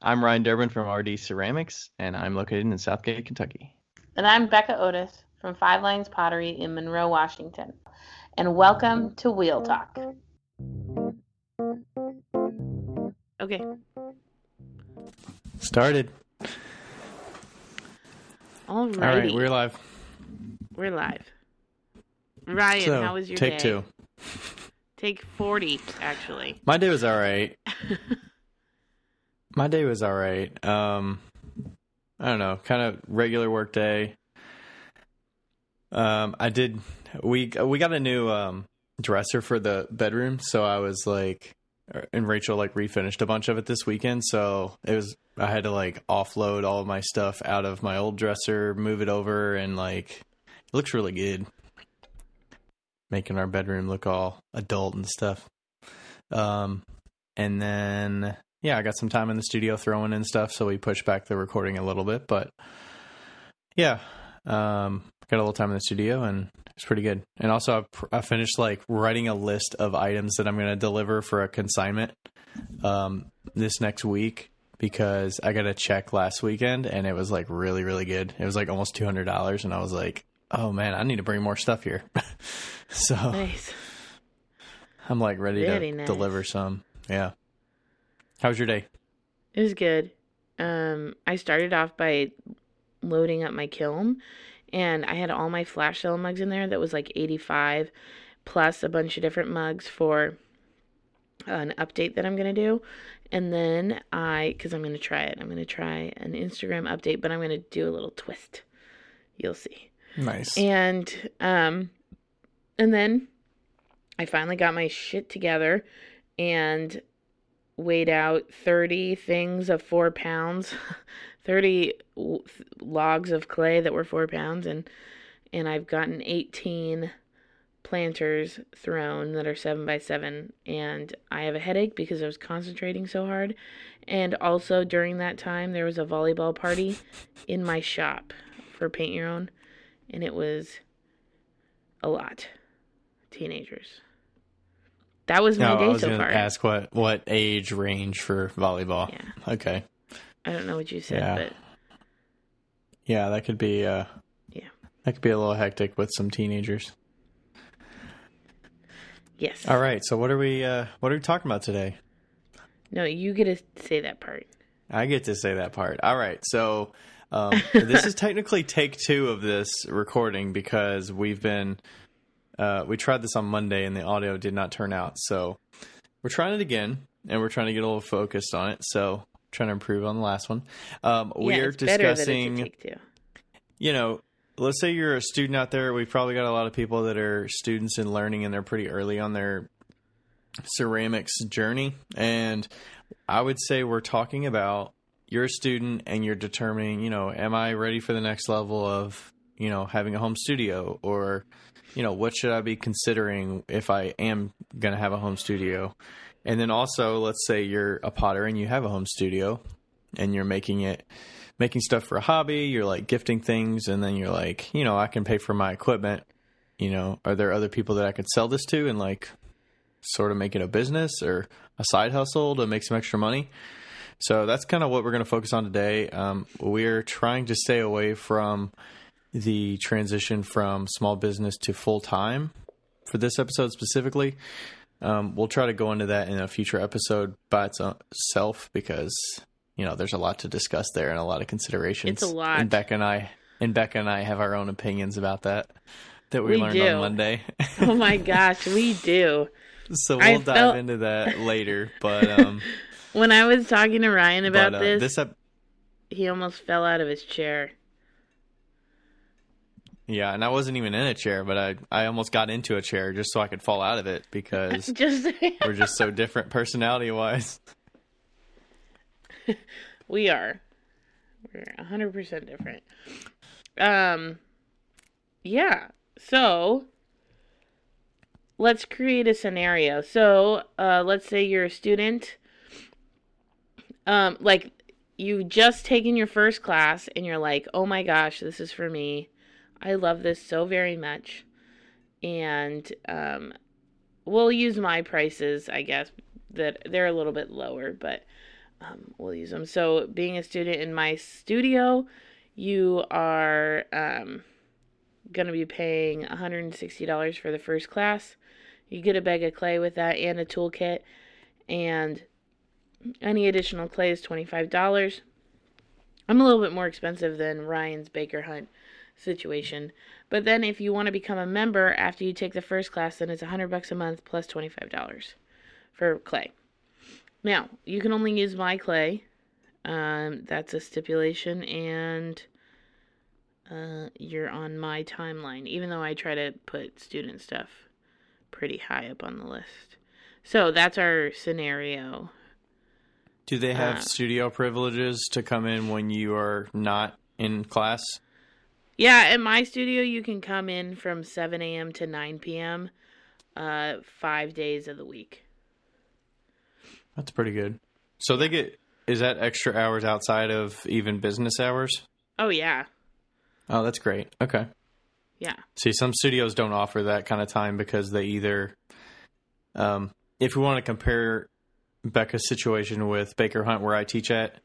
I'm Ryan Durbin from RD Ceramics, and I'm located in Southgate, Kentucky. And I'm Becca Otis from Five Lines Pottery in Monroe, Washington. And welcome to Wheel Talk. Okay. Started. Alrighty. All right, we're live. We're live. Ryan, So, how was your day? take two. Take 40, actually. My day was all right. My day was all right. Um, I don't know, kind of regular work day. Um, I did. We we got a new um dresser for the bedroom, so I was like, and Rachel like refinished a bunch of it this weekend. So it was I had to like offload all of my stuff out of my old dresser, move it over, and like it looks really good, making our bedroom look all adult and stuff. Um, and then yeah, I got some time in the studio throwing in stuff, so we pushed back the recording a little bit, but yeah, um, got a little time in the studio and it's pretty good. And also, I, pr- I finished like writing a list of items that I'm going to deliver for a consignment um, this next week because I got a check last weekend and it was like really, really good. It was like almost two hundred dollars, and I was like, oh man, I need to bring more stuff here. so Nice. I'm like ready Very to nice. deliver some. Yeah. How was your day? It was good. Um, I started off by loading up my kiln, and I had all my flash sale mugs in there. That was like 85, plus a bunch of different mugs for an update that I'm gonna do. And then I, because I'm gonna try it, I'm gonna try an Instagram update, but I'm gonna do a little twist. You'll see. Nice. And um and then I finally got my shit together and weighed out 30 things of 4 pounds. 30 logs of clay that were 4 pounds and and I've gotten 18 planters thrown that are 7 by 7 and I have a headache because I was concentrating so hard and also during that time there was a volleyball party in my shop for paint your own and it was a lot. Teenagers. That was my No, I was so far. ask what what age range for volleyball. Yeah. Okay. I don't know what you said, Yeah. but Yeah, that could be uh Yeah. That could be a little hectic with some teenagers. yes. All right, so what are we uh what are we talking about today? No, you get to say that part. I get to say that part. All right. So um, this is technically take two of this recording because we've been uh, we tried this on Monday and the audio did not turn out. So we're trying it again and we're trying to get a little focused on it. So trying to improve on the last one. Um, yeah, we're it's better that it's a discussing you know, let's say you're a student out there. We've probably got a lot of people that are students in learning and they're pretty early on their ceramics journey. And I would say we're talking about you're a student and you're determining, you know, am I ready for the next level of, you know, having a home studio or, you know, what should I be considering if I am going to have a home studio? And then also, let's say you're a potter and you have a home studio and you're making it making stuff for a hobby, you're like gifting things and then you're like, you know, I can pay for my equipment. You know, are there other people that I could sell this to and like sort of make it a business or a side hustle to make some extra money? So that's kind of what we're going to focus on today. Um, we're trying to stay away from the transition from small business to full time for this episode specifically. Um, we'll try to go into that in a future episode by itself because you know there's a lot to discuss there and a lot of considerations. It's a lot. And Becca and I and Becca and I have our own opinions about that that we, We learned do. on Monday. Oh my gosh, we do. so we'll dive felt- into that later. But um, When I was talking to Ryan about but, uh, this, this ep- he almost fell out of his chair. Yeah, and I wasn't even in a chair, but I I almost got into a chair just so I could fall out of it because Just we're just so different personality wise. we are. We're hundred percent different. Um yeah. So let's create a scenario. So uh let's say you're a student. Um like you've just taken your first class and you're like, "Oh my gosh, this is for me. I love this so very much." And um we'll use my prices, I guess, that they're a little bit lower, but um, we'll use them. So, being a student in my studio, you are um, going to be paying $160 for the first class. You get a bag of clay with that and a toolkit, and any additional clay is $25. I'm a little bit more expensive than Ryan's Baker Hunt situation. But then if you want to become a member after you take the first class, then it's 100 bucks a month plus $25 for clay. Now, you can only use my clay. Um, that's a stipulation, and uh, you're on my timeline, even though I try to put student stuff pretty high up on the list. So that's our scenario. Do they have Uh, studio privileges to come in when you are not in class? Yeah, at my studio, you can come in from 7 a.m. to 9 p.m. Uh, five days of the week. That's pretty good. So they get is that extra hours outside of even business hours? Oh, yeah. Oh, that's great. Okay. Yeah. See, some studios don't offer that kind of time because they either, um, if we want to compare Becca's situation with Baker Hunt, where I teach at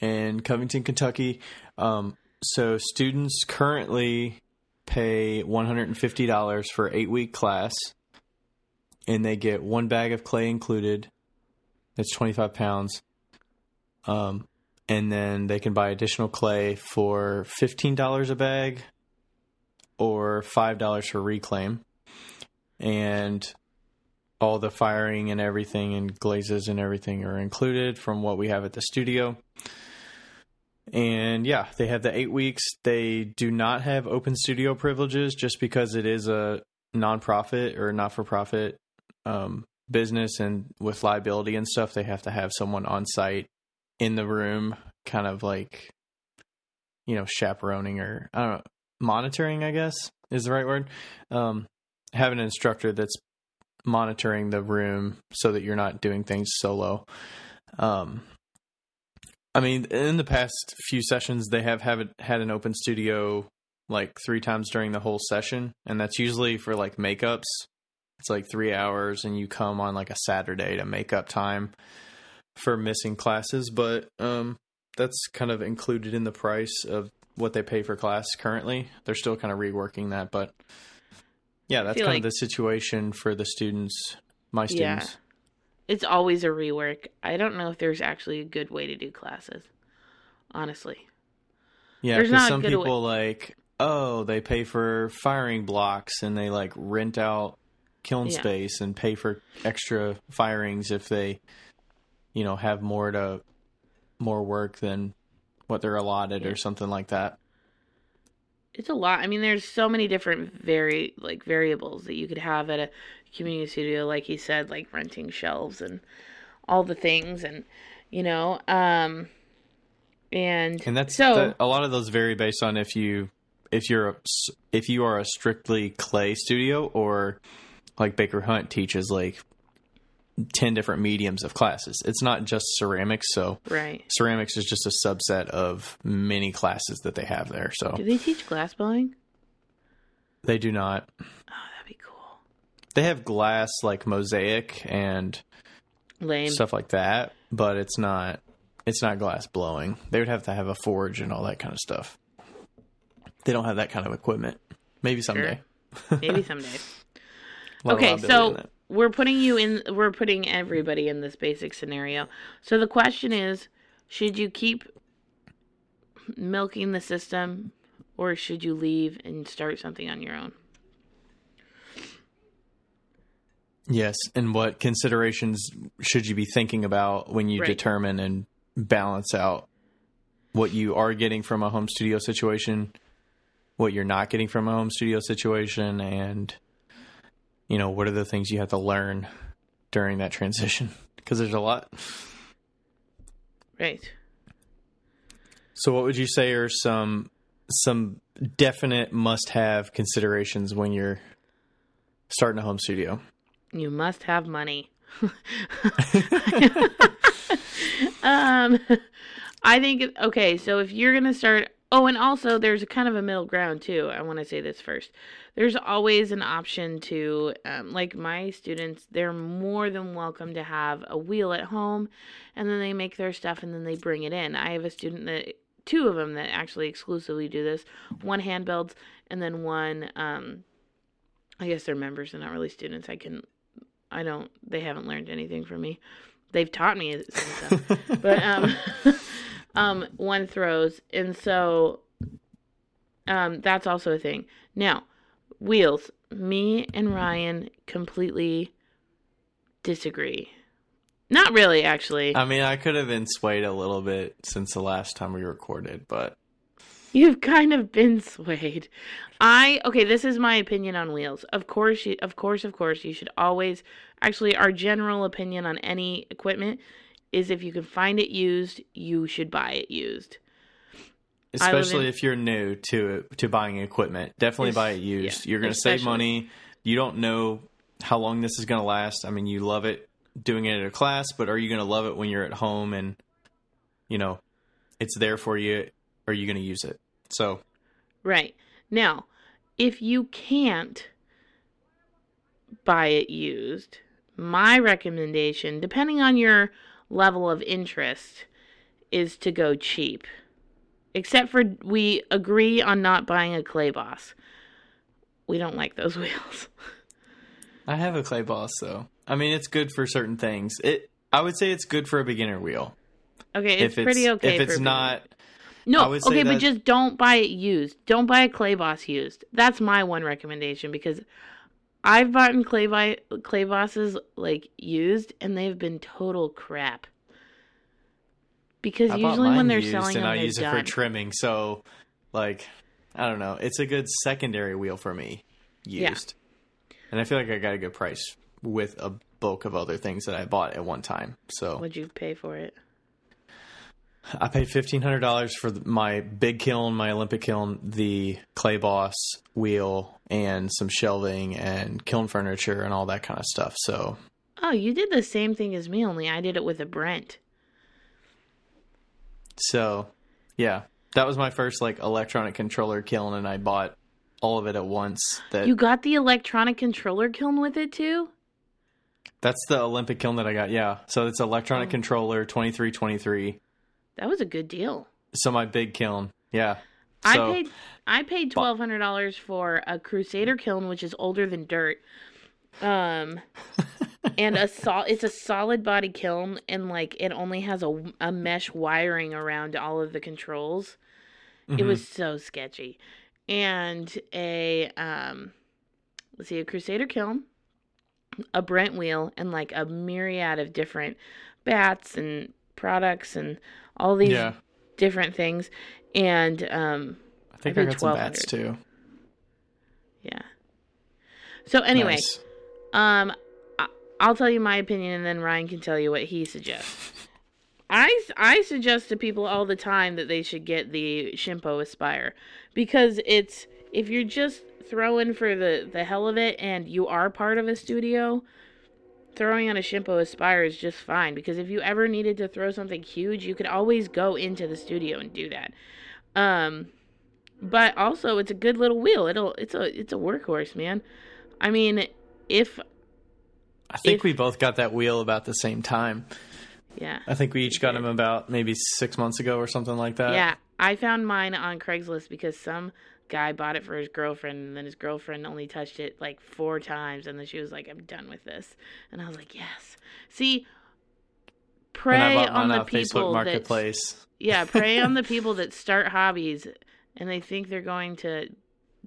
in Covington, Kentucky, um, so students currently pay $150 for eight week class, and they get one bag of clay included. It's 25 pounds. Um, and then they can buy additional clay for $15 a bag or $5 for reclaim. And all the firing and everything and glazes and everything are included from what we have at the studio. And yeah, they have the eight weeks. They do not have open studio privileges just because it is a nonprofit or not for profit um, business. And with liability and stuff, they have to have someone on site in the room, kind of like, you know, chaperoning or I don't know, monitoring, I guess is the right word. Um, have an instructor that's monitoring the room so that you're not doing things solo. Um, I mean, in the past few sessions, they have, have had an open studio like three times during the whole session, and that's usually for like makeups. It's like three hours, and you come on like a Saturday to make up time for missing classes. But um, that's kind of included in the price of what they pay for class currently. They're still kind of reworking that, but yeah, that's kind like- of the situation for the students, my Yeah. It's always a rework. I don't know if there's actually a good way to do classes. Honestly. Yeah, There's because some good way- people like, oh, they pay for firing blocks and they like rent out kiln Yeah. space and pay for extra firings if they, you know, have more to more work than what they're allotted Yeah. or something like that. It's a lot. I mean, there's so many different vari like variables that you could have at a community studio, like he said, like renting shelves and all the things, and you know, um, and And that's so that- a lot of those vary based on if you if you're a, if you are a strictly clay studio or like Baker Hunt teaches like 10 different mediums of classes. It's not just ceramics, so right. ceramics is just a subset of many classes that they have there. So Do they teach glass blowing? they do not. Oh, that'd be cool. They have glass like mosaic and Lame. stuff like that, but it's not it's not glass blowing. They would have to have a forge and all that kind of stuff. They don't have that kind of equipment. Maybe someday. Maybe someday. A lot of okay, so we're putting you in. We're putting everybody in this basic scenario. So the question is, should you keep milking the system, or should you leave and start something on your own? Yes, and what considerations should you be thinking about when you Right. determine and balance out what you are getting from a home studio situation, what you're not getting from a home studio situation, and you know what are the things you have to learn during that transition? Because there's a lot. Right. So, what would you say are some some definite must-have considerations when you're starting a home studio? You must have money. um, I think okay. So if you're gonna start Oh, and also there's a kind of a middle ground too. I want to say this first. There's always an option to, um, like my students, they're more than welcome to have a wheel at home, and then they make their stuff and then they bring it in. I have a student that, two of them that actually exclusively do this. One hand builds, and then one, um, I guess they're members and not really students. I can, I don't, they haven't learned anything from me. They've taught me some stuff, but um. um, one throws, and so um, that's also a thing. Now, wheels. Me and Ryan completely disagree. Not really, actually. I mean, I could have been swayed a little bit since the last time we recorded, but You've kind of been swayed. I okay, this is my opinion on wheels. Of course, you, of course, of course, you should always actually our general opinion on any equipment is if you can find it used, you should buy it used. especially in- if you're new to to buying equipment, definitely buy it used. yeah, you're going to save money. You don't know how long this is going to last. I mean, you love it doing it at a class, but are you going to love it when you're at home and you know it's there for you? Are you going to use it? So Right. Now, if you can't buy it used, my recommendation, depending on your level of interest, is to go cheap. Except for we agree on not buying a clay boss. We don't like those wheels. I have a clay boss, though. I mean, it's good for certain things. It I would say it's good for a beginner wheel. Okay, it's, if it's pretty okay. if it's not No, I would say okay, but just don't buy it used. Don't buy a clay boss used. That's my one recommendation because I've bought in clay vi- clay bosses like used and they've been total crap. Because I usually when they're selling and them, I use done. it for trimming. So, like, I don't know. It's a good secondary wheel for me Yeah. used, and I feel like I got a good price with a bulk of other things that I bought at one time. So What'd you pay for it? I paid fifteen hundred dollars for my big kiln, my Olympic kiln, the clay boss wheel, and some shelving and kiln furniture and all that kind of stuff. So Oh, you did the same thing as me, only I did it with a Brent. So, yeah, that was my first like electronic controller kiln, and I bought all of it at once. That You got the electronic controller kiln with it too? that's the Olympic kiln that I got. Yeah, so it's electronic Oh. controller twenty three twenty three. That was a good deal. So my big kiln, yeah. I paid I paid twelve hundred dollars for a Crusader kiln, which is older than dirt. Um, and a sol- it's a solid body kiln, and like it only has a, a mesh wiring around all of the controls. It Mhm. was so sketchy, and a um, let's see, a Crusader kiln, a Brent wheel, and like a myriad of different bats and products and all these yeah. different things, and um. I think I I, got some bats 1200. too. Yeah. So anyway, Nice. um, I- I'll tell you my opinion, and then Ryan can tell you what he suggests. I I suggest to people all the time that they should get the Shimpo Aspire because it's if you're just throwing for the the hell of it and you are part of a studio, throwing on a Shimpo Aspire is just fine because if you ever needed to throw something huge, you could always go into the studio and do that. Um, but also it's a good little wheel. It'll it's a it's a workhorse, man. I mean, if I think if- we both got that wheel about the same time. yeah. I think we each got did. them about maybe six months ago or something like that. Yeah, I found mine on Craigslist because some guy bought it for his girlfriend, and then his girlfriend only touched it like four times, and then she was like, "I'm done with this," and I was like, "Yes." See, prey bought on the people that Marketplace. yeah, prey on the people that start hobbies and they think they're going to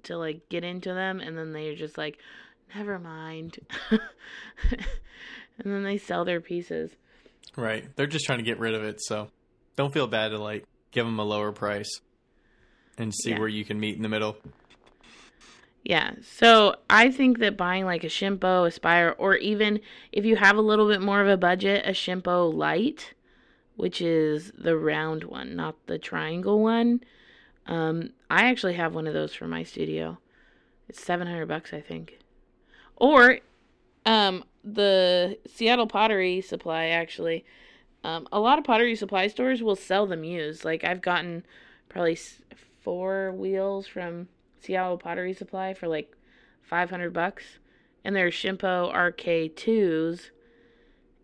to like get into them, and then they're just like, "Never mind," and then they sell their pieces. Right. They're just trying to get rid of it, so don't feel bad to like give them a lower price and see Yeah. where you can meet in the middle. Yeah, so I think that buying like a Shimpo, Aspire, or even if you have a little bit more of a budget, a Shimpo Light, which is the round one, not the triangle one. Um, I actually have one of those for my studio. It's seven hundred bucks, I think. Or, um, the Seattle Pottery Supply actually. Um, a lot of pottery supply stores will sell them used. Like I've gotten probably four wheels from Seattle Pottery Supply for like 500 bucks. And they're Shimpo RK2s.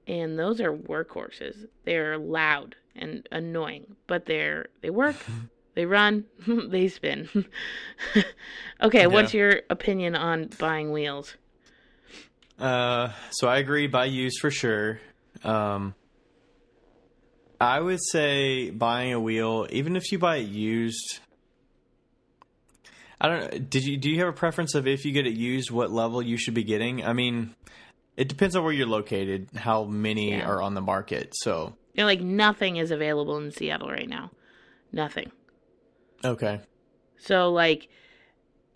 And those are workhorses. They're loud and annoying, but they're they work, they run, they spin. okay, what's your opinion on buying wheels? Uh, so I agree buy used for sure. Um, I would say buying a wheel, even if you buy it used. I don't. Did you do you have a preference of if you get it used, what level you should be getting? I mean, it depends on where you're located, how many Yeah. are on the market. So You know, like nothing is available in Seattle right now. Nothing. okay, So like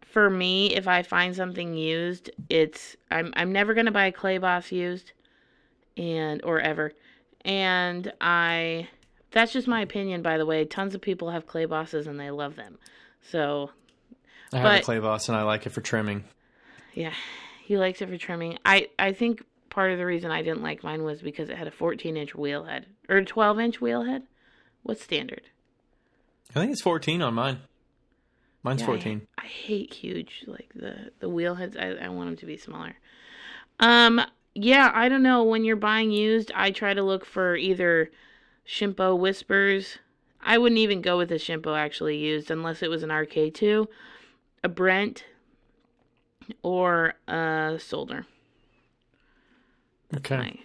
for me, if I find something used, it's I'm I'm never gonna buy a clay boss used and or ever. And I that's just my opinion by the way. Tons of people have clay bosses and they love them. So I have a clay boss and I like it for trimming. yeah, he likes it for trimming. I I think part of the reason I didn't like mine was because it had a 14 inch wheel head or a 12 inch wheel head. What's standard? I think it's 14 on mine. Mine's Yeah, I- 14. I, hate huge like the the wheel heads. I, I want them to be smaller. Um, yeah, I don't know. When you're buying used, I try to look for either Shimpo Whispers. I wouldn't even go with a Shimpo actually used unless it was an RK2, a Brent, or a Soldner. Okay. My-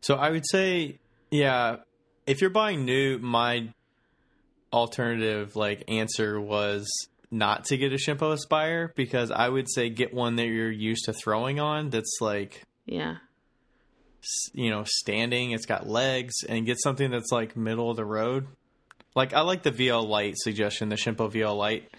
So I would say, yeah, if you're buying new, my alternative like answer was not to get a Shimpo Aspire because I would say get one that you're used to throwing on that's like yeah. you know standing, it's got legs, and get something that's like middle of the road. Like I like the VL Light suggestion, the Shimpo VL Light.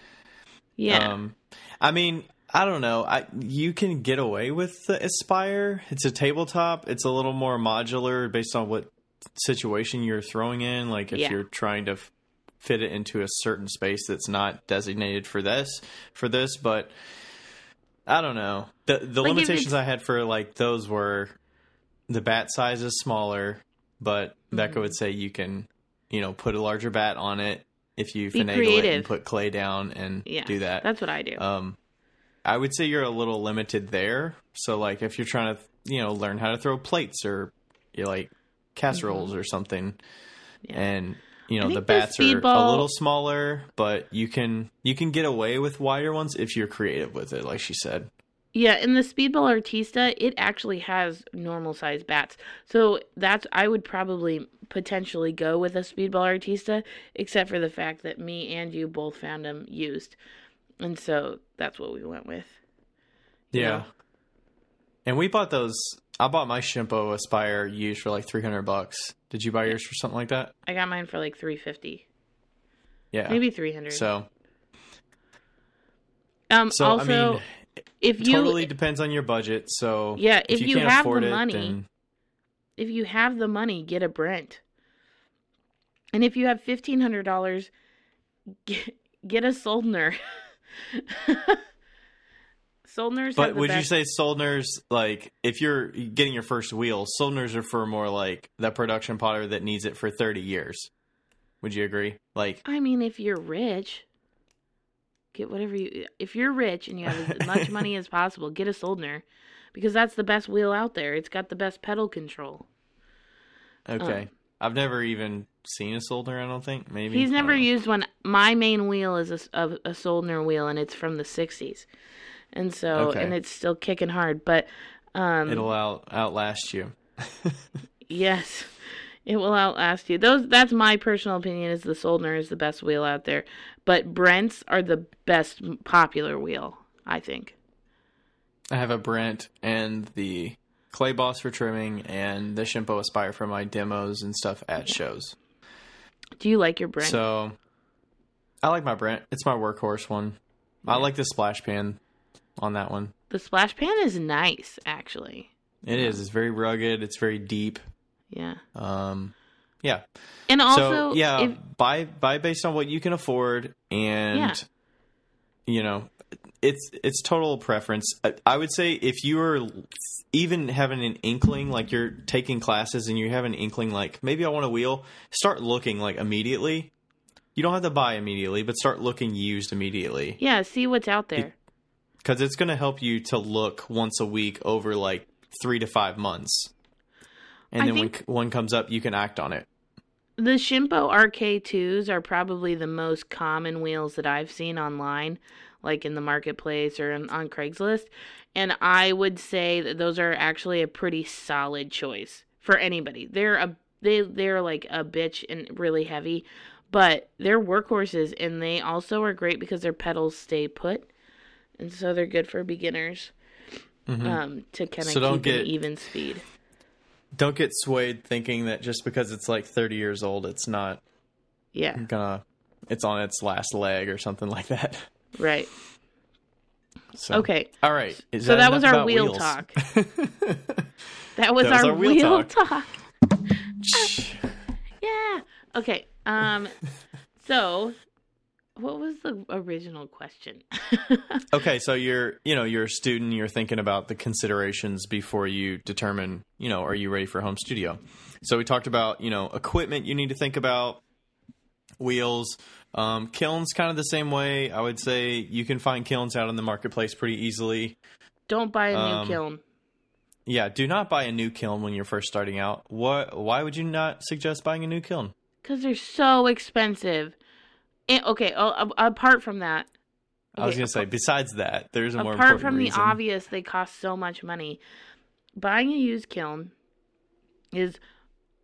Yeah. Um, I mean, I don't know. I you can get away with the Aspire. It's a tabletop. It's a little more modular based on what situation you're throwing in. Like if Yeah. you're trying to f- fit it into a certain space that's not designated for this for this, but I don't know. The the Like, limitations I had for like those were the bat size is smaller, but Becca Mm-hmm. would say you can, you know, put a larger bat on it if you Be finagle it and put clay down and yeah. do that. That's what I do. Um, I would say you're a little limited there. So, like, if you're trying to, you know, learn how to throw plates or you know, like casseroles or something, Mm-hmm. Yeah. and you know the think the bats are a little smaller, but you can you can get away with wider ones if you're creative with it, like she said. Yeah, in the Speedball Artista, it actually has normal size bats. So that's I would probably potentially go with a Speedball Artista, except for the fact that me and you both found them used, and so that's what we went with. you Yeah. know? And we bought those. I bought my Shimpo Aspire used for like 300 bucks. Did you buy yours for something like that? I got mine for like three fifty, Yeah. maybe three hundred. So, um, so also, I mean, if you totally depends on your budget. So Yeah, if you can't have the afford it, money, then if you have the money, get a Brent. And if you have fifteen hundred dollars, get get a Soldner. Soldners But would you say Soldners like if you're getting your first wheel, Soldners are for more like the production potter that needs it for thirty years? Would you agree? Like, I mean, if you're rich, get whatever you. If you're rich and you have as much money as possible, get a Soldner, because that's the best wheel out there. It's got the best pedal control. okay, Um, I've never even seen a Soldner. I don't think. Maybe He's never don't used one. My main wheel is a Soldner wheel, and it's from the '60s, and so Okay. and it's still kicking hard. But um, It'll out outlast you. yes, it will outlast you. Those that's my personal opinion. Is the Soldner is the best wheel out there, but Brents are the best popular wheel. I think. I have a Brent and the Clay Boss for trimming, and the Shimpo Aspire for my demos and stuff at shows. Do you like your Brent? So, I like my Brent. It's my workhorse one. I like the splash pan on that one. the splash pan is nice, actually. It is. It's very rugged. It's very deep. Yeah, Um, yeah. and also, so yeah, if, buy buy based on what you can afford, and Yeah. you know, it's it's total preference. I, I would say if you are even having an inkling, like you're taking classes and you have an inkling, like maybe I want a wheel, start looking like immediately. you don't have to buy immediately, but start looking used immediately Yeah, see what's out there. because it's going to help you to look once a week over like three to five months, and I then think- when one comes up, you can act on it. The Shimpo RK2s are probably the most common wheels that I've seen online, like in the marketplace or in, on Craigslist. And I would say that those are actually a pretty solid choice for anybody. They're a they they're like a bitch and really heavy, but they're workhorses and they also are great because their pedals stay put, and so they're good for beginners Mhm. um, to kind of So keep get- an even speed. Don't get swayed thinking that just because it's like 30 years old, it's not Yeah, gonna, it's on its last leg or something like that. right. So, Okay. All right. Is So that enough was our wheel wheels? talk. That was, That was our, our wheel wheel, talk. talk. Yeah. Okay. Um. so, what was the original question? okay, so you're, you know, you're a student. You're thinking about the considerations before you determine, you know, are you ready for home studio? So we talked about, you know, equipment you need to think about, wheels, um, kilns, kind of the same way. I would say you can find kilns out in the marketplace pretty easily. Don't buy a new Um, kiln. Yeah, do not buy a new kiln when you're first starting out. What? Why would you not suggest buying a new kiln? Because they're so expensive. And, okay, apart from that. I was okay, gonna say. Besides that, there's a more apart from the reason. obvious, they cost so much money. Buying a used kiln is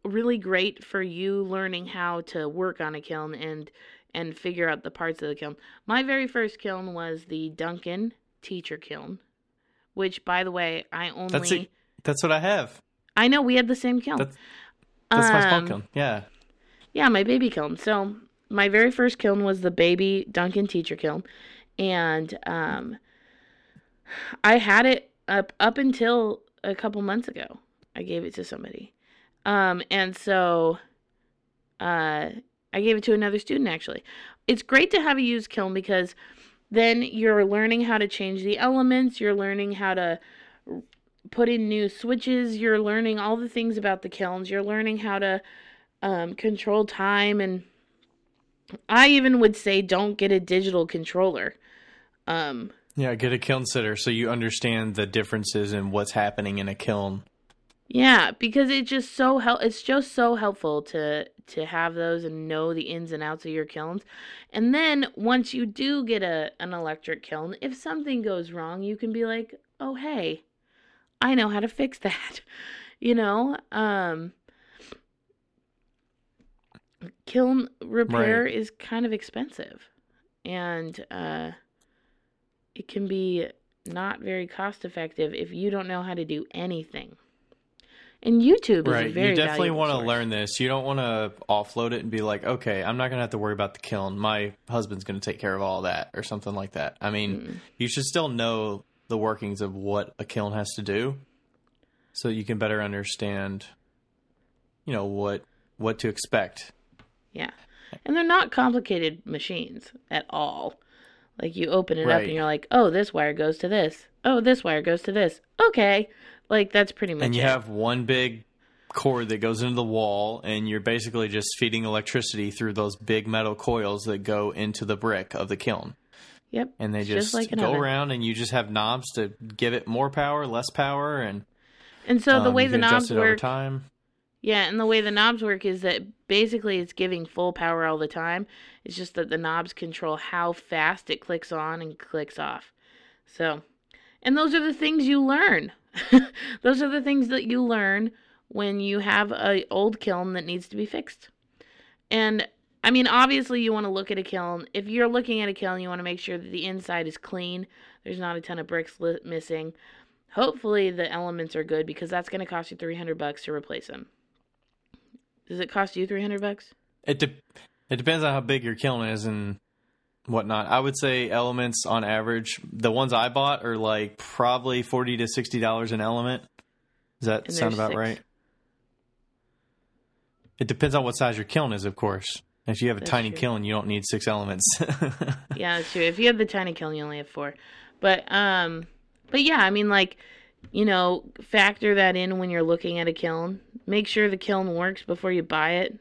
really great for you learning how to work on a kiln and and figure out the parts of the kiln. My very first kiln was the Duncan teacher kiln, which by the way, I only That's it. That's what I have. I know we had the same kiln. That's- That's my small Um, kiln. Yeah. Yeah, my baby kiln. So my very first kiln was the baby Duncan teacher kiln, and um, I had it up up until a couple months ago. I gave it to somebody, um, and so uh, I gave it to another student. Actually, it's great to have a used kiln because then you're learning how to change the elements. You're learning how to put in new switches. You're learning all the things about the kilns. You're learning how to um, control time and I even would say don't get a digital controller. Um, Yeah, get a kiln sitter so you understand the differences in what's happening in a kiln. yeah, because it's just so hel- it's just so helpful to to have those and know the ins and outs of your kilns. And then once you do get a an electric kiln, if something goes wrong, you can be like, "Oh, hey, I know how to fix that." You know, um kiln repair Right. is kind of expensive. And uh it can be not very cost effective if you don't know how to do anything. And YouTube is a Right. very You definitely want want to learn this. You don't want to offload it and be like, okay, I'm not going to have to worry about the kiln. My husband's going to take care of all that or something like that. I mean, you should still know the workings of what a kiln has to do so you can better understand, you know, what what to expect. Yeah. And they're not complicated machines at all. Like you open it up and you're like, "Oh, this wire goes to this. Oh, this wire goes to this." Okay. Like that's pretty much and you it. have one big cord that goes into the wall and you're basically just feeding electricity through those big metal coils that go into the brick of the kiln Yep. and they It's just, like go around and you just have knobs to give it more power less power and And so the um, way the knobs work time Yeah, and the way the knobs work is that basically it's giving full power all the time. It's just that the knobs control how fast it clicks on and clicks off. So, and those are the things you learn. those are the things that you learn when you have a old kiln that needs to be fixed. And I mean, obviously you want to look at a kiln. If you're looking at a kiln, you want to make sure that the inside is clean. There's not a ton of bricks missing. Hopefully the elements are good because that's going to cost you 300 bucks to replace them. Does it cost you 300 bucks? it de- it depends on how big your kiln is and whatnot i would say elements on average the ones i bought are like probably 40 to 60 dollars an element does that And sound about six. right it depends on what size your kiln is of course if you have a That's tiny true. kiln you don't need six elements Yeah, that's true. If you have the tiny kiln, you only have four. But um, but yeah, I mean, like, you know, factor that in when you're looking at a kiln. Make sure the kiln works before you buy it.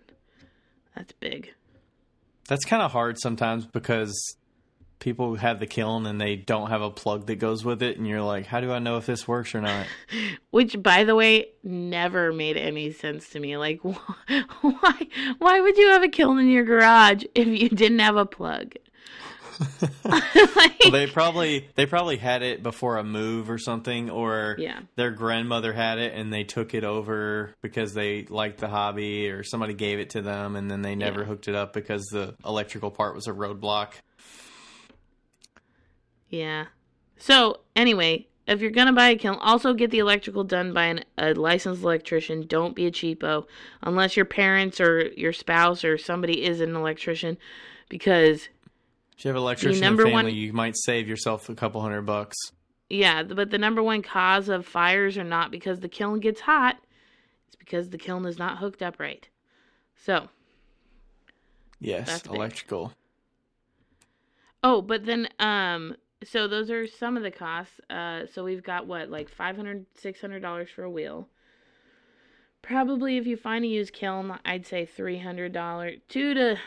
That's big. That's kind of hard sometimes because people have the kiln and they don't have a plug that goes with it, and you're like, how do I know if this works or not? Which, by the way, never made any sense to me. Like, why? Why would you have a kiln in your garage if you didn't have a plug? Like, well, they probably they probably had it before a move or something, or Yeah. their grandmother had it and they took it over because they liked the hobby, or somebody gave it to them and then they never Yeah. hooked it up because the electrical part was a roadblock. Yeah. So anyway, if you're gonna buy a kiln, also get the electrical done by an, a licensed electrician. Don't be a cheapo, unless your parents or your spouse or somebody is an electrician, because If you have an electrician in the number family, one- you might save yourself a couple hundred bucks. yeah, but the number one cause of fires are not because the kiln gets hot; it's because the kiln is not hooked up right. So, Yes, That's big. electrical. oh, but then um, so those are some of the costs. Uh, so we've got what like 500 600 dollars for a wheel. Probably if you find a used kiln, I'd say three hundred dollars. Two to,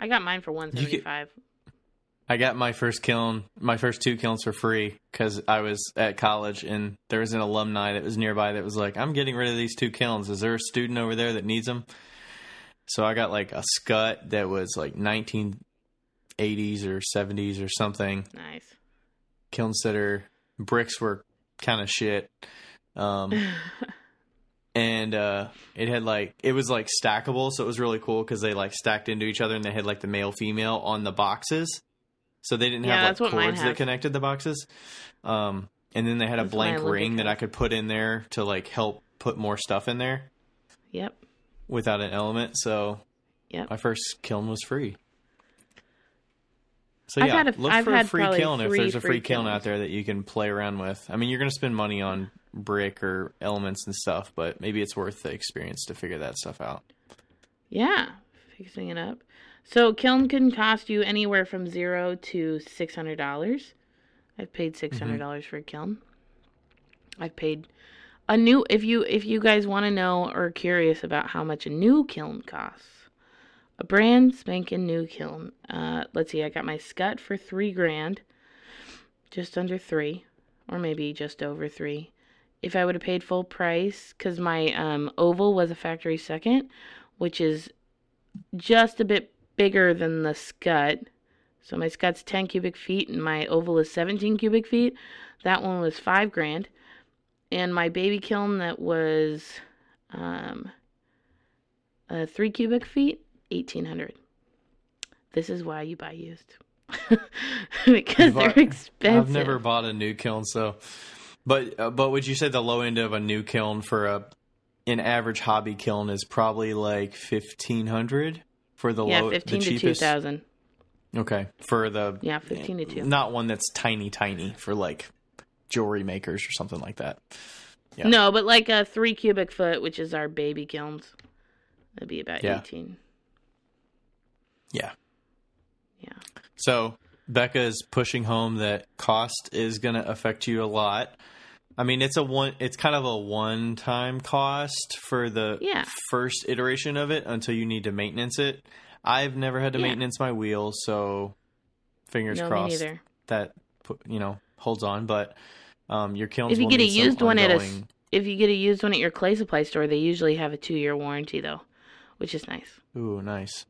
I got mine for 175. You seventy get- five. I got my first kiln, my first two kilns for free because I was at college and there was an alumni that was nearby that was like, "I'm getting rid of these two kilns. Is there a student over there that needs them?" So I got like a Skutt that was like 1980s or 70s or something. Nice. Kiln sitter bricks were kind of shit. Um, and uh, it had like it was like stackable, so it was really cool because they like stacked into each other, and they had like the male female on the boxes, so they didn't Yeah, have like cords that connected the boxes. Um, and then they had a That's my blank ring that. I could put in there to like help put more stuff in there yep. without an element. So Yep. my first kiln was free. So I've yeah, had a- look I've for a had free kiln if there's a free free kiln kilns. out there that you can play around with. I mean, you're going to spend money on brick or elements and stuff, but maybe it's worth the experience to figure that stuff out. Yeah, fixing it up. So kiln can cost you anywhere from zero to six hundred dollars. I've paid six hundred dollars for a kiln. I've paid a new. If you if you guys want to know or are curious about how much a new kiln costs, a brand spanking new kiln. Uh, let's see. I got my Skutt for three grand, just under three, or maybe just over three. If I would have paid full price, because my um, oval was a factory second, which is just a bit bigger than the Skutt. So my Skutt's 10 cubic feet and my oval is 17 cubic feet. That one was five grand. And my baby kiln that was um, uh, three cubic feet, 1800. This is why you buy used. because You've they're expensive. I've never bought a new kiln, so. But uh, but would you say the low end of a new kiln for a an average hobby kiln is probably like fifteen hundred for the yeah, low 15 the to cheapest? 2000. Okay, for the Yeah, 15 to 2. not one that's tiny tiny for like jewelry makers or something like that. Yeah. No, but like a three cubic foot, which is our baby kilns, that'd be about Yeah. 18. Yeah. Yeah. So Becca is pushing home that cost is going to affect you a lot. I mean, it's a one. It's kind of a one-time cost for the Yeah. first iteration of it until you need to maintenance it. I've never had to Yeah. maintenance my wheel, so fingers No, crossed that you know holds on. But um, your kilns If you get a used one at a ongoing- If you get a used one at your clay supply store, they usually have a two year warranty though, which is nice. Ooh, nice.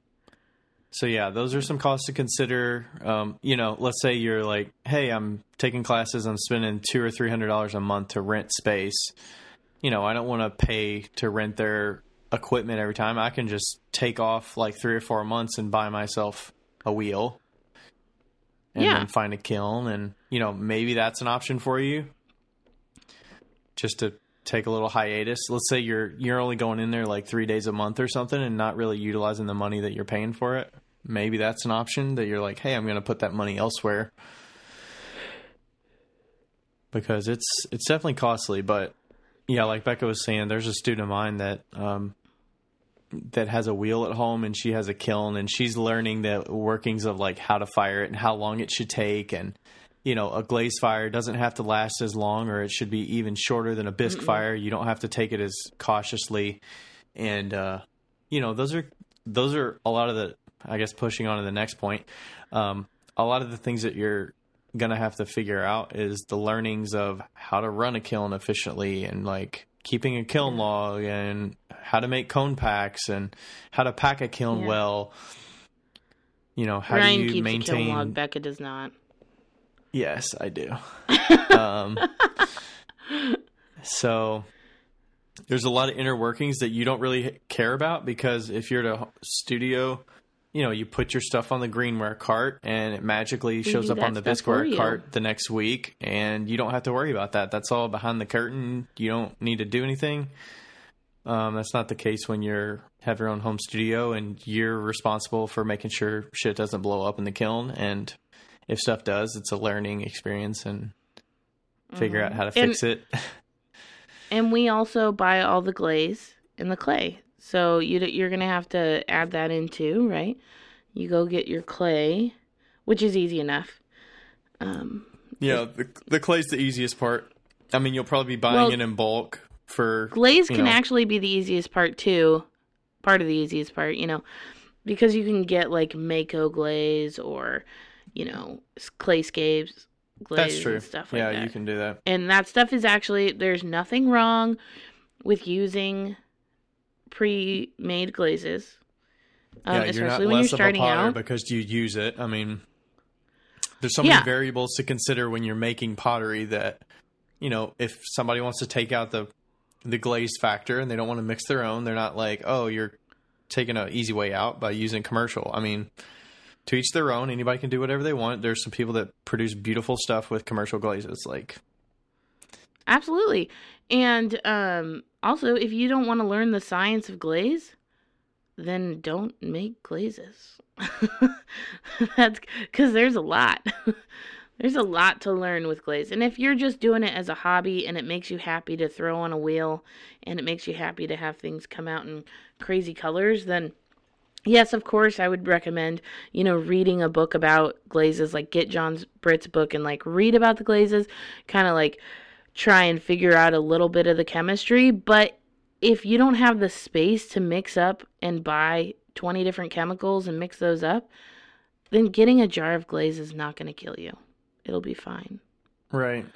So yeah, those are some costs to consider. Um, you know, let's say you're like, hey, I'm taking classes, I'm spending two or three hundred dollars a month to rent space. You know, I don't want to pay to rent their equipment every time. I can just take off like three or four months and buy myself a wheel, and Yeah. then find a kiln, and you know, maybe that's an option for you. Just to take a little hiatus. Let's say you're you're only going in there like three days a month or something, and not really utilizing the money that you're paying for it. Maybe that's an option that you're like, hey, I'm going to put that money elsewhere because it's it's definitely costly. But yeah, like Becca was saying, there's a student of mine that um, that has a wheel at home and she has a kiln and she's learning the workings of like how to fire it and how long it should take and you know a glaze fire doesn't have to last as long or it should be even shorter than a bisque fire you don't have to take it as cautiously and uh you know those are those are a lot of the I guess pushing on to the next point, um, a lot of the things that you're gonna have to figure out is the learnings of how to run a kiln efficiently and like keeping a kiln log and how to make cone packs and how to pack a kiln Yeah. well. You know, how Ryan do you keeps a kiln maintain? log. Becca does not. Yes, I do. um, so there's a lot of inner workings that you don't really care about because if you're at a studio, you know, you put your stuff on the greenware cart and it magically shows up on the bisqueware cart the next week and you don't have to worry about that. That's all behind the curtain. You don't need to do anything. Um, that's not the case when you're have your own home studio and you're responsible for making sure shit doesn't blow up in the kiln and if stuff does, it's a learning experience and figure out how to Mm-hmm. And- fix it. And we also buy all the glaze and the clay. So you you're gonna have to add that in too, right? You go get your clay, which is easy enough. Um, yeah, the, the clay's the easiest part. I mean, you'll probably be buying Well- it in bulk for glaze can know. actually be the easiest part too. Part of the easiest part, you know, because you can get like Mayco glaze or, you know, s- clayscapes glaze That's true. and stuff like yeah, that. Yeah, you can do that. and that stuff is actually there's nothing wrong with using pre-made glazes um, yeah, you're not when less you're starting of a potter out because you use it. I mean, there's so Yeah. many variables to consider when you're making pottery that you know if somebody wants to take out the the glaze factor and they don't want to mix their own, they're not like, oh, you're taking an easy way out by using commercial. I mean, to each their own. Anybody can do whatever they want. There's some people that produce beautiful stuff with commercial glazes. Like, absolutely and um, also if you don't want to learn the science of glaze then don't make glazes that's because there's a lot there's a lot to learn with glaze and if you're just doing it as a hobby and it makes you happy to throw on a wheel and it makes you happy to have things come out in crazy colors then yes of course i would recommend you know reading a book about glazes like get john's Britt's book and like read about the glazes kind of like try and figure out a little bit of the chemistry but if you don't have the space to mix up and buy 20 different chemicals and mix those up then getting a jar of glaze is not going to kill you it'll be fine right?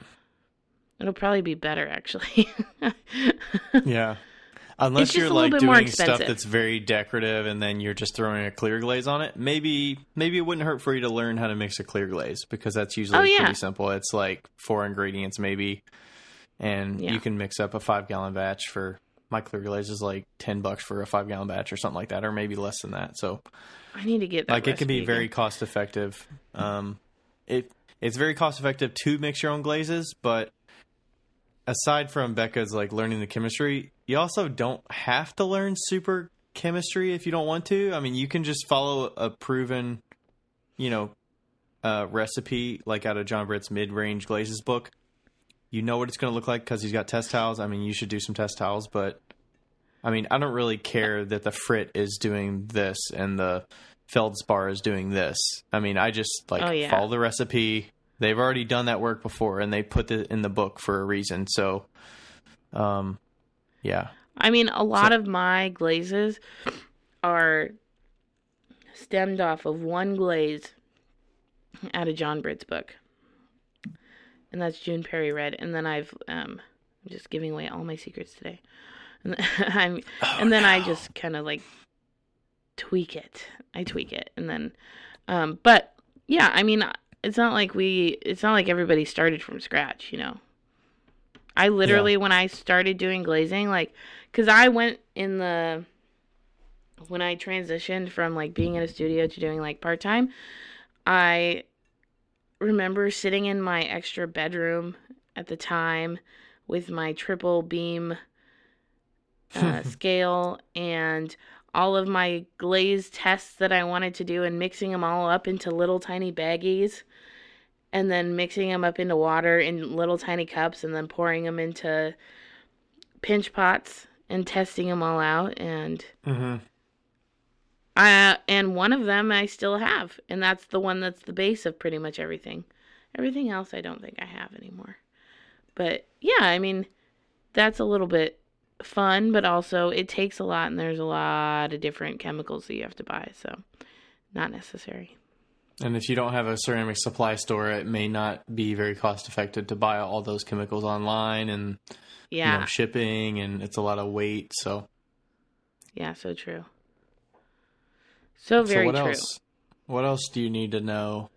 it'll probably be better actually Yeah. Unless you're like doing stuff that's very decorative and then you're just throwing a clear glaze on it, maybe maybe it wouldn't hurt for you to learn how to mix a clear glaze because that's usually Oh, yeah. pretty simple. It's like four ingredients maybe and Yeah. you can mix up a 5 gallon batch for my clear glaze is like 10 bucks for a 5 gallon batch or something like that or maybe less than that. So i need to get that like it can be recipe very cost effective. Um, it it's very cost effective to mix your own glazes, but aside from Becca's like learning the chemistry, you also don't have to learn super chemistry if you don't want to. I mean, you can just follow a proven, you know, uh, recipe like out of John Britt's mid range glazes book. You know what it's going to look like because he's got test tiles. I mean, you should do some test tiles, but I mean, I don't really care that the Frit is doing this and the Feldspar is doing this. I mean, I just like Oh, yeah. follow the recipe. They've already done that work before and they put it in the book for a reason. So, um, yeah. I mean, a lot of my glazes are stemmed off of one glaze out of John Britt's book. And that's June Perry Red. And then I've um I'm just giving away all my secrets today. And I'm and then I just kind of like tweak it. I tweak it. And then um but yeah, I mean it's not like we it's not like everybody started from scratch, you know. I literally when I started doing glazing like cuz I went in the when I transitioned from like being in a studio to doing like part-time, I remember sitting in my extra bedroom at the time with my triple beam uh, scale and all of my glaze tests that I wanted to do and mixing them all up into little tiny baggies and then mixing them up into water in little tiny cups and then pouring them into pinch pots and testing them all out and Mm-hmm. uh, and one of them I still have, and that's the one that's the base of pretty much everything. Everything else I don't think I have anymore. But yeah, I mean, that's a little bit fun, but also it takes a lot, and there's a lot of different chemicals that you have to buy. So not necessary. And if you don't have a ceramic supply store, it may not be very cost effective to buy all those chemicals online and Yeah. you know, shipping, and it's a lot of weight. So, Yeah, so true. So very so what true. else? What else do you need to know?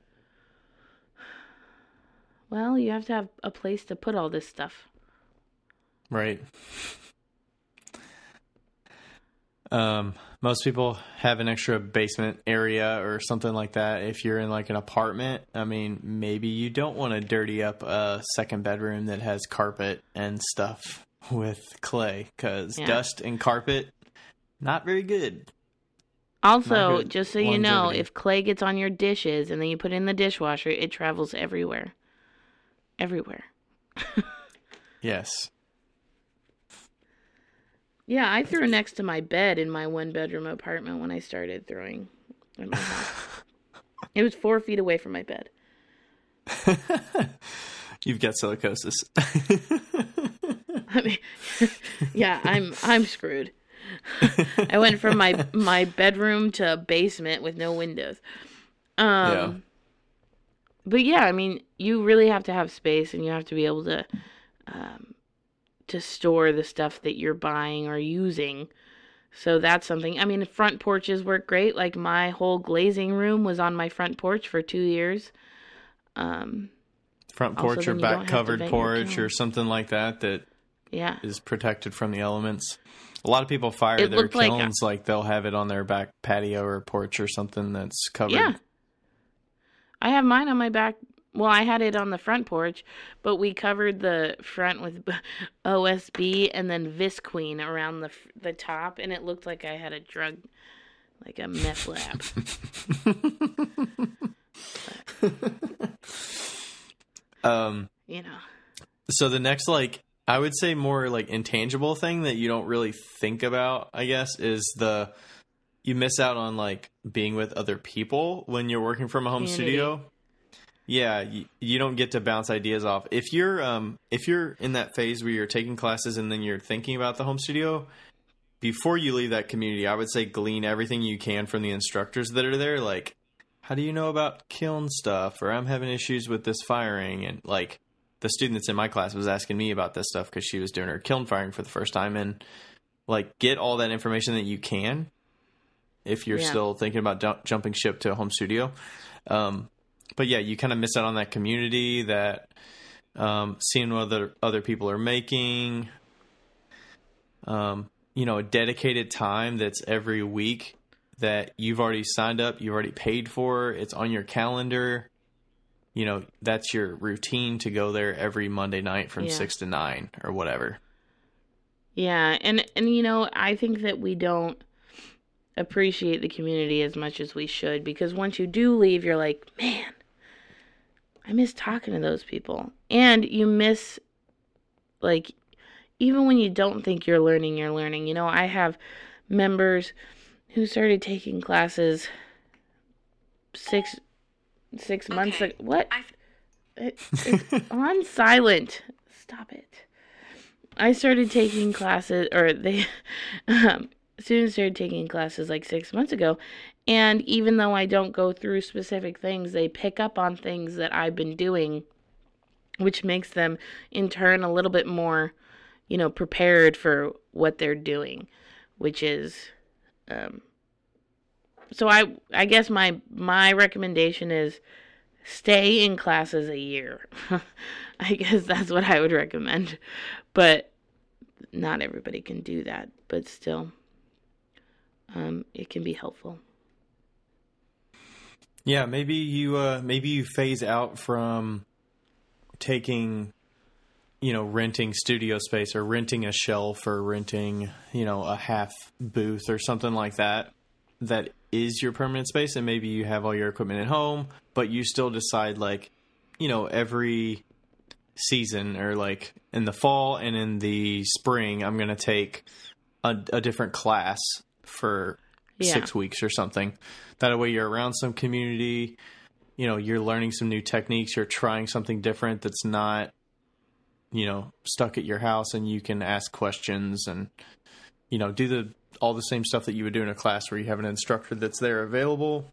Well, you have to have a place to put all this stuff. Right. Um, most people have an extra basement area or something like that. If you're in like an apartment, I mean, maybe you don't want to dirty up a second bedroom that has carpet and stuff with clay because Yeah. dust and carpet, not very good. Also, good just so you know, if clay gets on your dishes and then you put it in the dishwasher, it travels everywhere. Everywhere. Yes. Yeah, I threw next to my bed in my one bedroom apartment when I started throwing in my house. it was four feet away from my bed. You've got silicosis. I mean, yeah, I'm I'm screwed. I went from my my bedroom to a basement with no windows. Um Yeah. But yeah, I mean, you really have to have space and you have to be able to um to store the stuff that you're buying or using. So that's something. I mean, front porches work great. Like my whole glazing room was on my front porch for 2 years. Um Front Also, porch or then you don't have back covered porch or something like that that yeah. is protected from the elements. A lot of people fire It their looked like- kilns like, they'll have it on their back patio or porch or something that's covered. Yeah. I have mine on my back. Well, I had it on the front porch, but we covered the front with OSB and then Visqueen around the the top, and it looked like I had a drug, like a meth lab. Um. you know. So the next, like, I would say more like intangible thing that you don't really think about, I guess, is the you miss out on like being with other people when you're working from a home Community. studio. Yeah, you, you don't get to bounce ideas off. If you're um if you're in that phase where you're taking classes and then you're thinking about the home studio, before you leave that community, I would say glean everything you can from the instructors that are there. Like, how do you know about kiln stuff? Or I'm having issues with this firing, and like the student that's in my class was asking me about this stuff because she was doing her kiln firing for the first time, and like get all that information that you can if you're Yeah. still thinking about ju- jumping ship to a home studio. Um, but yeah, you kind of miss out on that community, that um, seeing what other other people are making. Um, you know, a dedicated time that's every week that you've already signed up, you've already paid for, it's on your calendar. You know, that's your routine to go there every Monday night from Yeah. six to nine or whatever. Yeah, and and you know, I think that we don't appreciate the community as much as we should because once you do leave, you're like, man, I miss talking to those people, and you miss like even when you don't think you're learning, you're learning. You know, I have members who started taking classes six six months ago. What? It, it's on silent. Stop it. I started taking classes, or they, um, students started taking classes like six months ago. And even though I don't go through specific things, they pick up on things that I've been doing, which makes them in turn a little bit more, you know, prepared for what they're doing, which is, um, so I, I guess my, my recommendation is stay in classes a year. I guess that's what I would recommend. But not everybody can do that, but still um it can be helpful. Yeah, maybe you uh maybe you phase out from taking you know, renting studio space or renting a shelf or renting, you know, a half booth or something like that that is your permanent space and maybe you have all your equipment at home, but you still decide like, you know, every season or like in the fall and in the spring I'm going to take a, a different class for Yeah. six weeks or something. That way you're around some community, you know, you're learning some new techniques, you're trying something different that's not, you know, stuck at your house and you can ask questions and, you know, do the all the same stuff that you would do in a class where you have an instructor that's there available.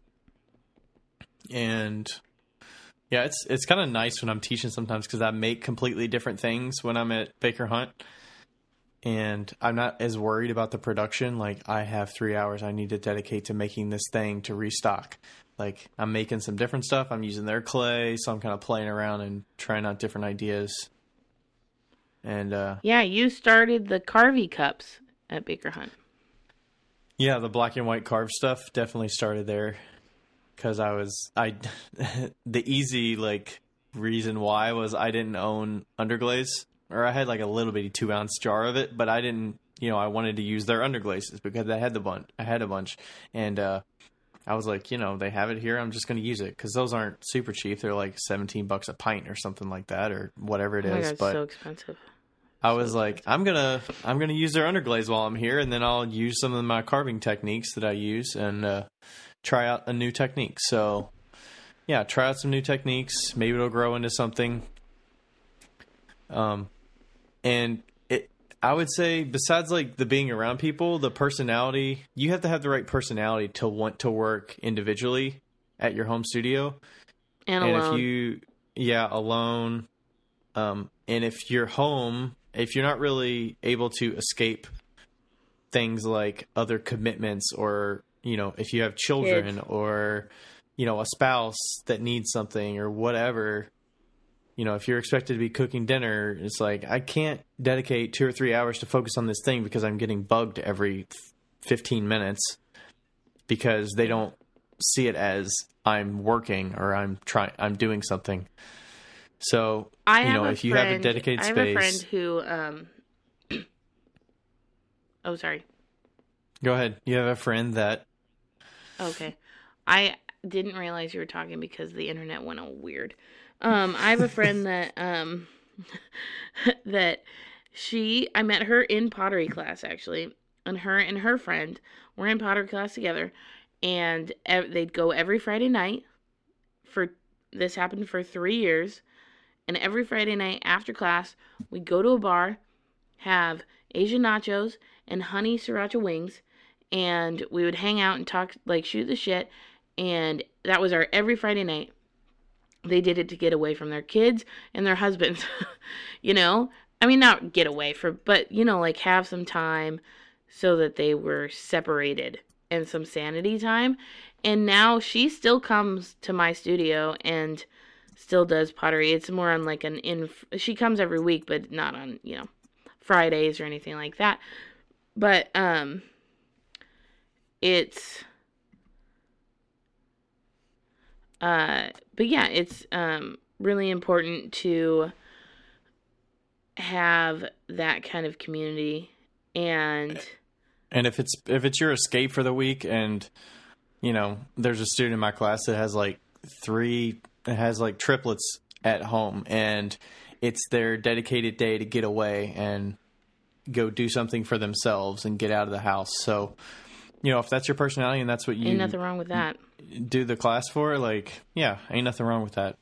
and yeah, it's it's kind of nice when I'm teaching sometimes because I make completely different things when I'm at Baker Hunt, and I'm not as worried about the production. Like I have three hours I need to dedicate to making this thing to restock. Like I'm making some different stuff. I'm using their clay, so I'm kind of playing around and trying out different ideas. And uh, Yeah, you started the Carvey cups at Baker Hunt. Yeah, the black and white carved stuff definitely started there because I was I the easy like reason why was I didn't own underglaze or I had like a little bitty two ounce jar of it, but I didn't you know I wanted to use their underglazes because I had the bunch I had a bunch and uh, I was like you know they have it here I'm just going to use it because those aren't super cheap they're like seventeen bucks a pint or something like that or whatever it Oh is God, it's but so expensive. I was like, I'm gonna I'm gonna use their underglaze while I'm here, and then I'll use some of my carving techniques that I use and uh, try out a new technique. So, yeah, try out some new techniques. Maybe it'll grow into something. Um, and it, I would say, besides like the being around people, the personality, you have to have the right personality to want to work individually at your home studio And, and alone. if you yeah alone um and if you're home if you're not really able to escape things like other commitments or you know if you have children Kids. or you know a spouse that needs something or whatever you know if you're expected to be cooking dinner it's like i can't dedicate two or three hours to focus on this thing because i'm getting bugged every 15 minutes because they don't see it as i'm working or i'm trying i'm doing something so I you have know if you have a friend- dedicated I have space a friend who um Oh sorry. go ahead you have a friend that Okay. I didn't realize you were talking because the internet went all weird. Um I have a friend that um that she I met her in pottery class actually. And her and her friend were in pottery class together and ev- they'd go every Friday night for this happened for 3 years. And every Friday night after class, we'd go to a bar, have Asian nachos and honey sriracha wings, and we would hang out and talk, like shoot the shit. And that was our every Friday night. They did it to get away from their kids and their husbands, you know? I mean, not get away for, but, you know, like have some time so that they were separated and some sanity time. And now she still comes to my studio and still does pottery. It's more on like an in she comes every week but not on, you know, Fridays or anything like that. But um it's uh but yeah, it's um really important to have that kind of community and and if it's if it's your escape for the week and you know there's a student in my class that has like three that has like triplets at home and it's their dedicated day to get away and go do something for themselves and get out of the house. So you know if that's your personality and that's what you ain't nothing wrong with that. do the class for like yeah ain't nothing wrong with that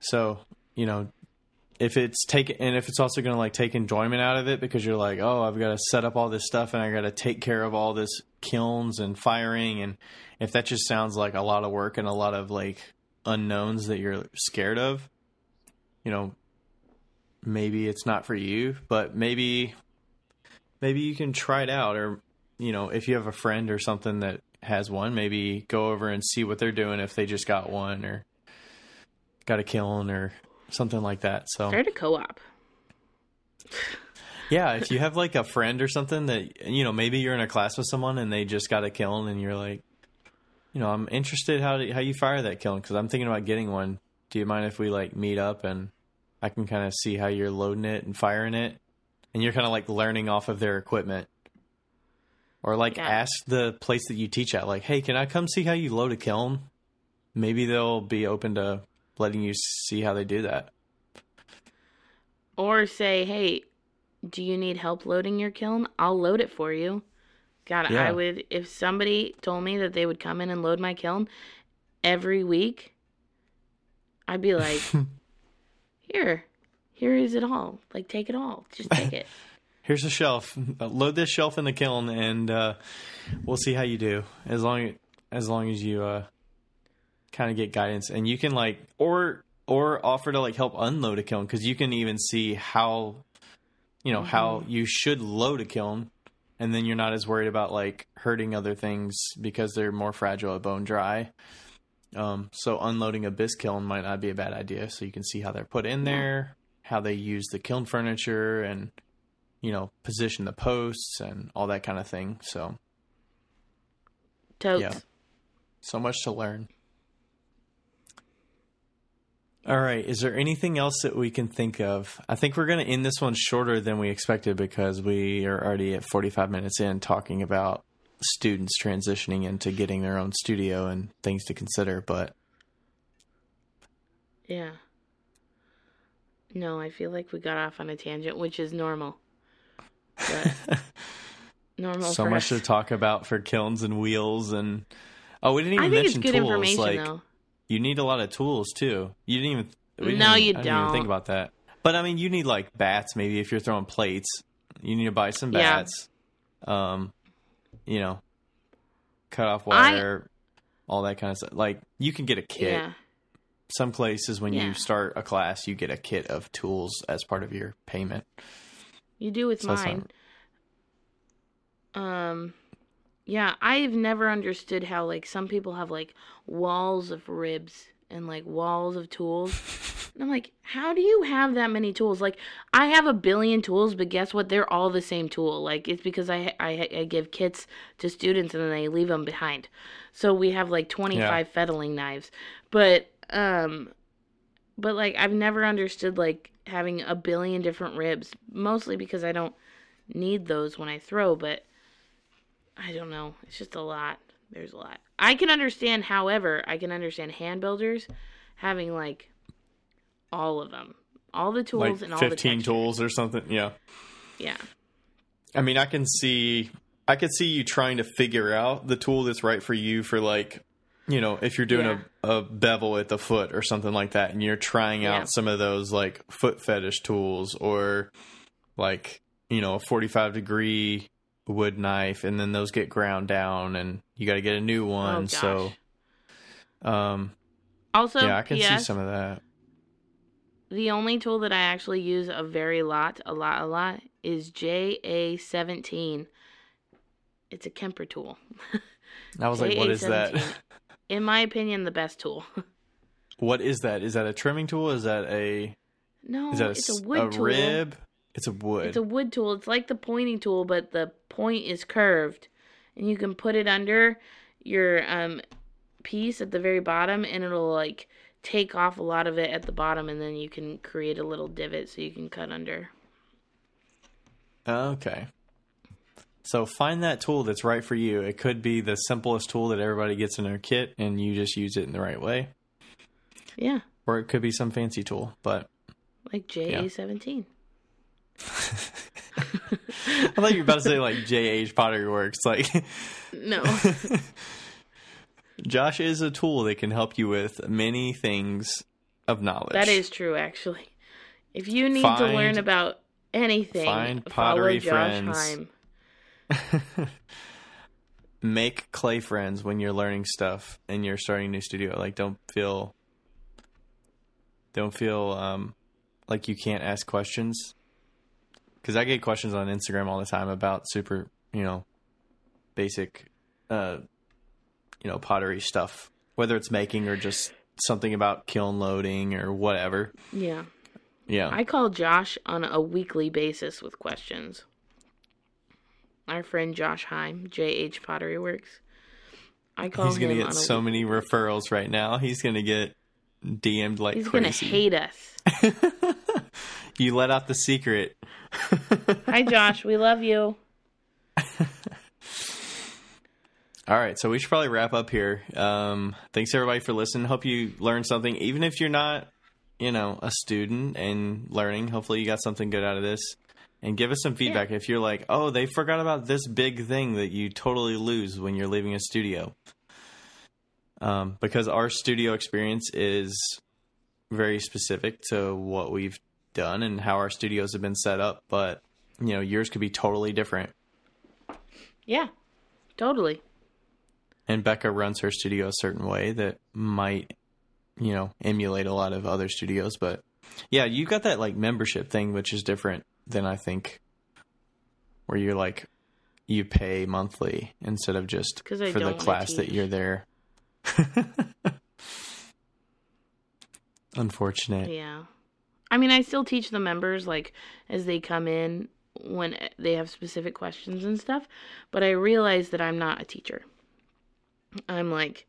so you know if it's take and if it's also going to like take enjoyment out of it because you're like oh i've got to set up all this stuff and i got to take care of all this kilns and firing and if that just sounds like a lot of work and a lot of like unknowns that you're scared of you know maybe it's not for you but maybe maybe you can try it out or you know if you have a friend or something that has one maybe go over and see what they're doing if they just got one or got a kiln or something like that so. Start a co-op. yeah if you have like a friend or something that you know maybe you're in a class with someone and they just got a kiln and you're like you know i'm interested how to, how you fire that kiln because i'm thinking about getting one. Do you mind if we like meet up and i can kind of see how you're loading it and firing it? And you're kind of like learning off of their equipment or like Yeah. ask the place that you teach at like hey can i come see how you load a kiln maybe they'll be open to letting you see how they do that Or say, hey, do you need help loading your kiln? I'll load it for you. God, Yeah. I would, if somebody told me that they would come in and load my kiln every week, I'd be like, here, here is it all. Like, take it all. Just take it. Here's a shelf. Load this shelf in the kiln, and uh, we'll see how you do. As long as long as you uh, kind of get guidance, and you can like or or offer to like help unload a kiln because you can even see how you know how you should load a kiln and then you're not as worried about like hurting other things because they're more fragile at bone dry um, so unloading a bisque kiln might not be a bad idea so you can see how they're put in there how they use the kiln furniture and you know position the posts and all that kind of thing so Totes. Yeah. so much to learn all right is there anything else that we can think of i think we're going to end this one shorter than we expected because we are already at 45 minutes in talking about students transitioning into getting their own studio and things to consider but Yeah. No, I feel like we got off on a tangent, which is normal. Normal. so much us. to talk about for kilns and wheels and oh we didn't even I mention tools like though. you need a lot of tools too you didn't even we didn't No, even- you I didn't even think about that but i mean you need like bats maybe if you're throwing plates you need to buy some Yeah. bats um you know cut off I- wire all that kind of stuff like you can get a kit Yeah. some places when Yeah. you start a class you get a kit of tools as part of your payment You do with So mine. Um yeah, I've never understood how like some people have like walls of ribs and like walls of tools. And I'm like, how do you have that many tools? Like I have a billion tools, but guess what? They're all the same tool. Like it's because I I, I give kits to students and then they leave them behind. So we have like 25 fettling knives. But um but like I've never understood like having a billion different ribs, mostly because I don't need those when I throw, but I don't know. It's just a lot. There's a lot. I can understand, however, I can understand hand builders having like all of them. All the tools like and all the 15 tools or something yeah Yeah. I mean, I can see, I could see you trying to figure out the tool that's right for you for like, you know, if you're doing Yeah. a, a bevel at the foot or something like that, and you're trying out Yeah. some of those like foot fetish tools or like, you know, a 45 degree wood knife, and then those get ground down, and you got to get a new one. Oh so, um, Also, yeah, I can see some of that. the only tool that I actually use a very lot, a lot, a lot is JA17. It's a Kemper tool. I was like, what is that? JA17. In my opinion, the best tool. what is that? Is that a trimming tool? Is that a no, is that a, it's a wood a tool. rib? It's a wood. It's a wood tool. It's like the pointing tool, but the point is curved, and you can put it under your um piece at the very bottom, and it'll like take off a lot of it at the bottom, and then you can create a little divot so you can cut under. Okay. So find that tool that's right for you. It could be the simplest tool that everybody gets in their kit and you just use it in the right way. Yeah, Or it could be some fancy tool. But like JA17. I thought you were about to say like JH Pottery Works. Like No, Josh is a tool that can help you with many things of knowledge. that is true. Actually, if you need to learn about anything, find pottery friends. Heim. Make clay friends when you're learning stuff and you're starting a new studio. Like don't feel don't feel um like you can't ask questions. Cuz I get questions on Instagram all the time about super, you know, basic uh you know, pottery stuff, whether it's making or just something about kiln loading or whatever. Yeah. Yeah. I call Josh on a weekly basis with questions. Our friend Josh Heim, JH Pottery Works. I call He's going to get so week- many referrals right now. He's going to get DM'd like He's crazy. gonna hate us. you let out the secret. Hi Josh, we love you. All right, so we should probably wrap up here. Um, thanks everybody for listening. Hope you learned something, even if you're not, you know, a student and learning. Hopefully, you got something good out of this. And give us some feedback if you're like, oh, they forgot about this big thing that you totally lose when you're leaving a studio. Um, because our studio experience is very specific to what we've done and how our studios have been set up, but you know, yours could be totally different. Yeah, totally. and Becca runs her studio a certain way that might, you know, emulate a lot of other studios. But yeah, you got that like membership thing, which is different than I think, where you're like, you pay monthly instead of just for the class that you're there. Unfortunate. Yeah. I mean, I still teach the members like as they come in when they have specific questions and stuff, but I realize that I'm not a teacher. I'm like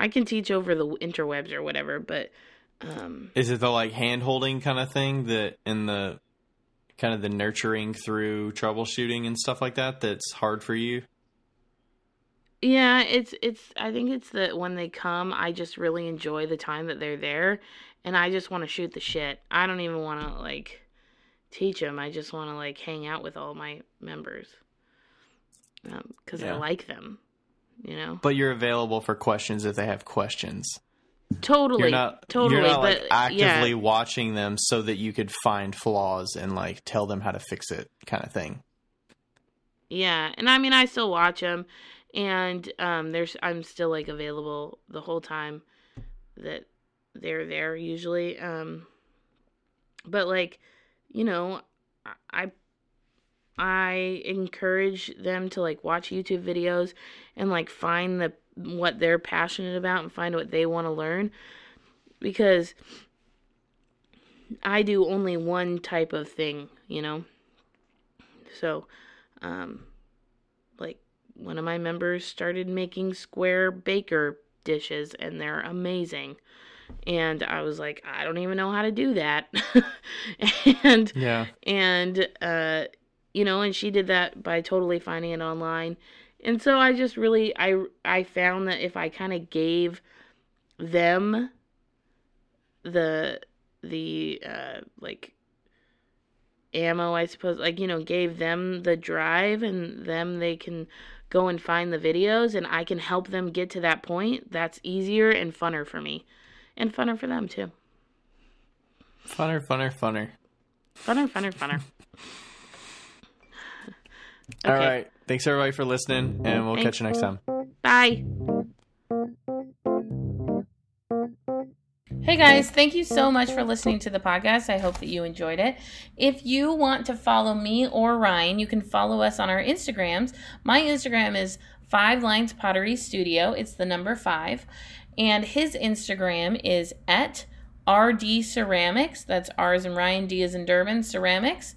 I can teach over the interwebs or whatever, but um Is it the like hand holding kind of thing that in the kind of the nurturing through troubleshooting and stuff like that that's hard for you? yeah, it's it's I think it's that when they come, I just really enjoy the time that they're there and I just want to shoot the shit. I don't even want to like teach them. I just want to like hang out with all my members. Um, cuz I like them, you know. But you're available for questions if they have questions. Totally, You're not totally. you're not like actively yeah, watching them so that you could find flaws and like tell them how to fix it kind of thing. yeah, and I mean, I still watch them, and um, there's I'm still like available the whole time that they're there usually. Um, but like, you know, I I encourage them to like watch YouTube videos and like find the what they're passionate about and find what they want to learn because I do only one type of thing, you know. So, um like one of my members started making square baker dishes and they're amazing. And I was like, I don't even know how to do that. and Yeah. and uh you know and she did that by totally finding it online. And so i just really i i found that if i kind of gave them the the uh like ammo i suppose like you know gave them the drive and them they can go and find the videos and i can help them get to that point that's easier and funner for me. And funner for them too. Funner, funner, funner. funner funner funner All Okay. right. Thanks everybody for listening and we'll Thanks. catch you next time. Bye. Hey guys, thank you so much for listening to the podcast. I hope that you enjoyed it. If you want to follow me or Ryan, you can follow us on our Instagrams. My Instagram is Five Lines Pottery Studio. It's the number five. And his Instagram is at RD Ceramics. That's R as in Ryan, D as in Durban Ceramics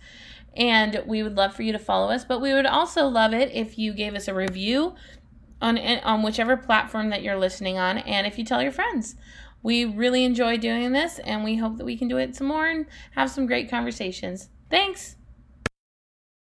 and we would love for you to follow us but we would also love it if you gave us a review on on whichever platform that you're listening on and if you tell your friends. We really enjoy doing this and we hope that we can do it some more and have some great conversations. Thanks